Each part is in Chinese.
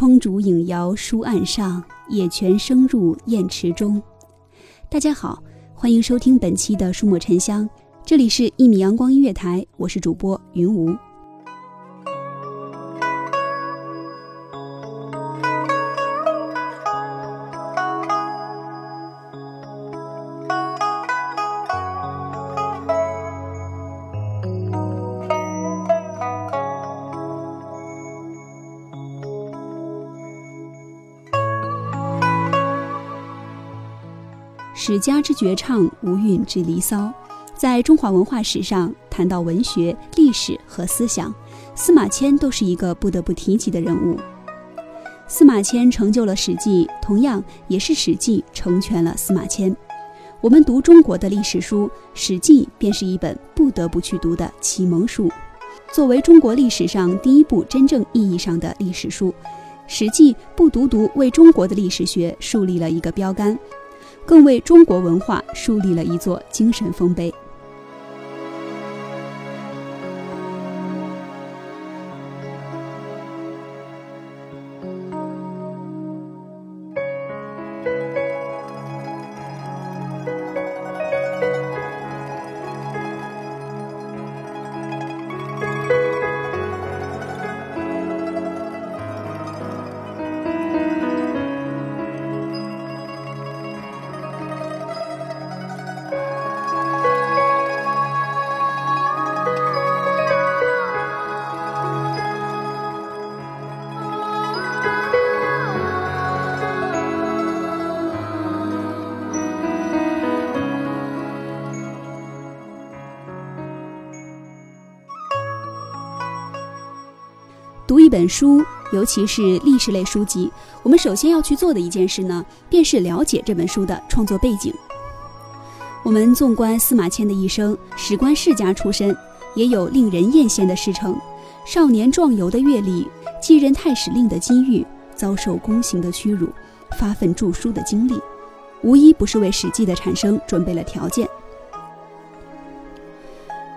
窗烛影摇书案上，野泉声入砚池中。大家好，欢迎收听本期的书墨沉香，这里是一米阳光音乐台，我是主播云无。史家之绝唱，无韵之离骚。在中华文化史上，谈到文学、历史和思想，司马迁都是一个不得不提及的人物。司马迁成就了《史记》，同样也是《史记》成全了司马迁。我们读中国的历史书，《史记》便是一本不得不去读的启蒙书。作为中国历史上第一部真正意义上的历史书，《史记》不独独为中国的历史学树立了一个标杆。更为中国文化树立了一座精神丰碑。读一本书，尤其是历史类书籍，我们首先要去做的一件事呢，便是了解这本书的创作背景。我们纵观司马迁的一生，史官世家出身，也有令人艳羡的事成，少年壮游的阅历，继任太史令的机遇，遭受宫刑的屈辱，发奋著书的经历，无一不是为《史记》的产生准备了条件。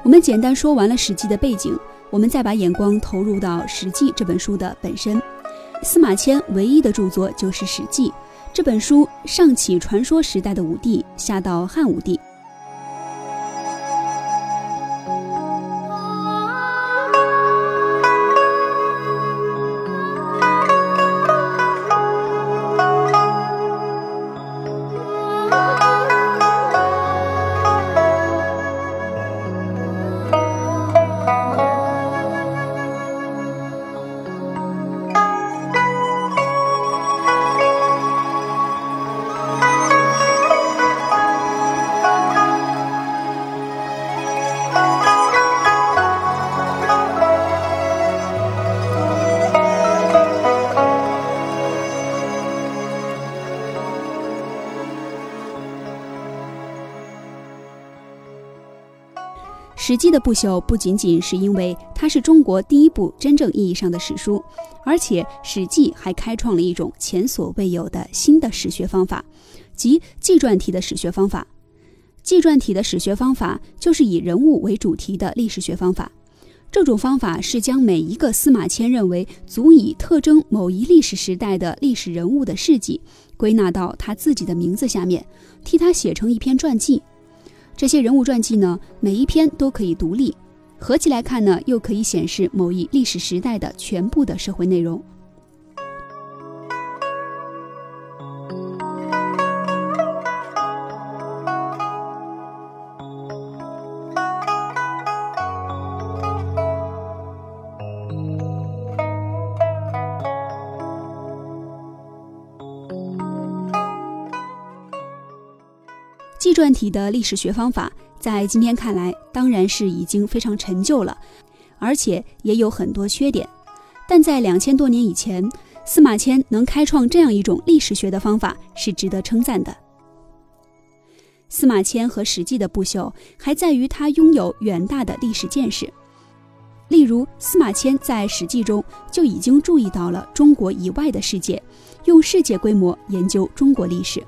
我们简单说完了《史记》的背景。我们再把眼光投入到《史记》这本书的本身。司马迁唯一的著作就是《史记》这本书，上起传说时代的武帝，下到汉武帝。史记》的不朽不仅仅是因为它是中国第一部真正意义上的史书，而且《史记》还开创了一种前所未有的新的史学方法，即纪传体的史学方法。纪传体的史学方法就是以人物为主题的历史学方法。这种方法是将每一个司马迁认为足以特征某一历史时代的历史人物的事迹，归纳到他自己的名字下面，替他写成一篇传记。这些人物传记呢，每一篇都可以独立，合起来看呢，又可以显示某一历史时代的全部的社会内容。传体的历史学方法，在今天看来当然是已经非常陈旧了，而且也有很多缺点。但在两千多年以前，司马迁能开创这样一种历史学的方法，是值得称赞的。司马迁和《史记》的不朽，还在于他拥有远大的历史见识。例如，司马迁在《史记》中就已经注意到了中国以外的世界，用世界规模研究中国历史。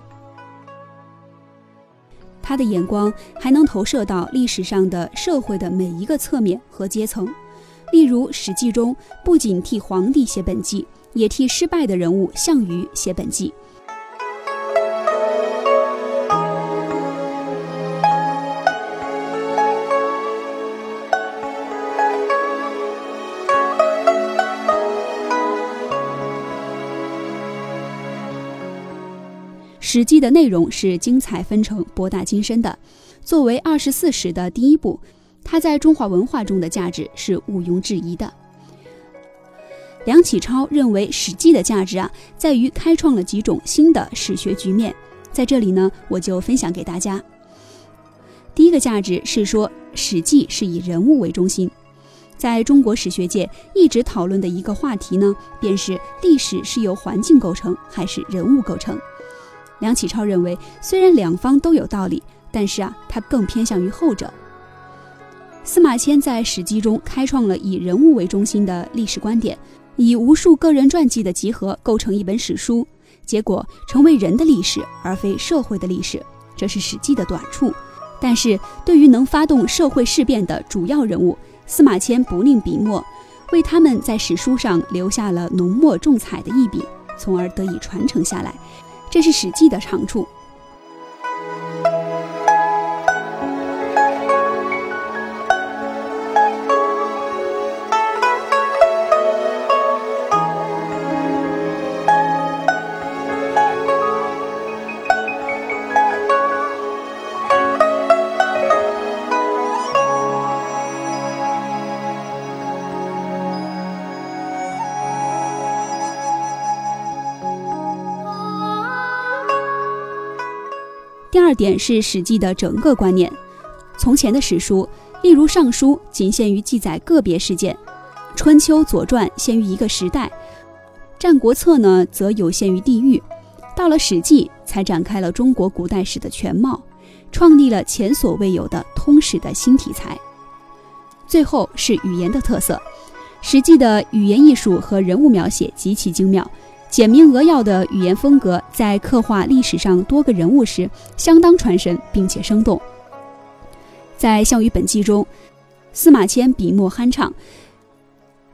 他的眼光还能投射到历史上的社会的每一个侧面和阶层，例如《史记》中不仅替皇帝写本纪，也替失败的人物项羽写本纪。《史记》的内容是精彩纷呈、博大精深的。作为二十四史的第一部，它在中华文化中的价值是毋庸置疑的。梁启超认为，《史记》的价值啊，在于开创了几种新的史学局面。在这里呢，我就分享给大家。第一个价值是说，《史记》是以人物为中心。在中国史学界一直讨论的一个话题呢，便是历史是由环境构成还是人物构成。梁启超认为，虽然两方都有道理，但是啊，他更偏向于后者。司马迁在《史记》中开创了以人物为中心的历史观点，以无数个人传记的集合构成一本史书，结果成为人的历史而非社会的历史，这是《史记》的短处。但是对于能发动社会事变的主要人物，司马迁不吝笔墨，为他们在史书上留下了浓墨重彩的一笔，从而得以传承下来。这是《史记》的长处。第二点是《史记》的整个观念。从前的史书，例如《尚书》，仅限于记载个别事件；《春秋》《左传》限于一个时代；《战国策》呢，则有限于地域。到了《史记》，才展开了中国古代史的全貌，创立了前所未有的通史的新题材。最后是语言的特色，《史记》的语言艺术和人物描写极其精妙。简明扼要的语言风格，在刻画历史上多个人物时，相当传神并且生动。在《项羽本纪》中，司马迁笔墨酣畅，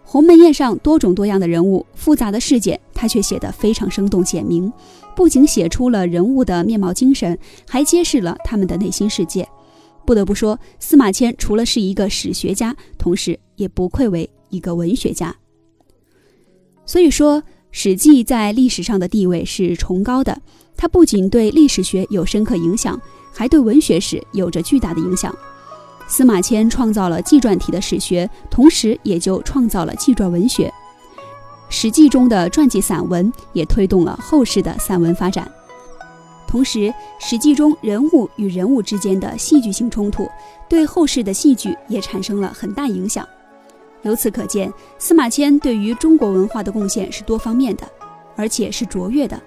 鸿门宴上多种多样的人物、复杂的事件，他却写得非常生动简明，不仅写出了人物的面貌精神，还揭示了他们的内心世界。不得不说，司马迁除了是一个史学家，同时也不愧为一个文学家。所以说。《史记》在历史上的地位是崇高的，它不仅对历史学有深刻影响，还对文学史有着巨大的影响。司马迁创造了纪传体的史学，同时也就创造了纪传文学。《史记》中的传记散文也推动了后世的散文发展。同时，《史记》中人物与人物之间的戏剧性冲突，对后世的戏剧也产生了很大影响。由此可见，司马迁对于中国文化的贡献是多方面的，而且是卓越的。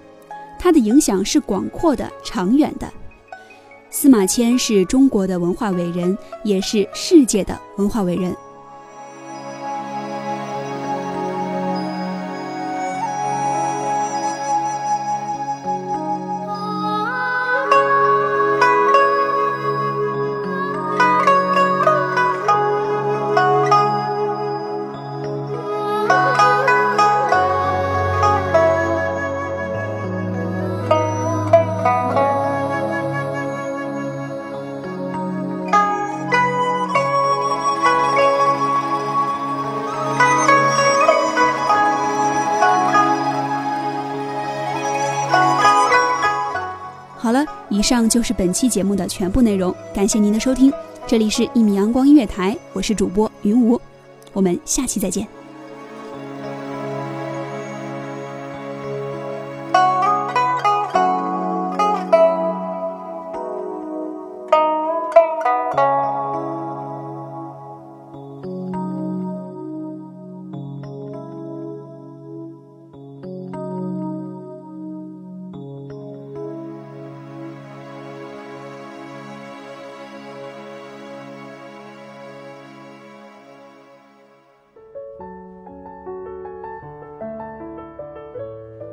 他的影响是广阔的、长远的。司马迁是中国的文化伟人，也是世界的文化伟人。以上就是本期节目的全部内容，感谢您的收听。这里是《一米阳光音乐台》，我是主播云无，我们下期再见。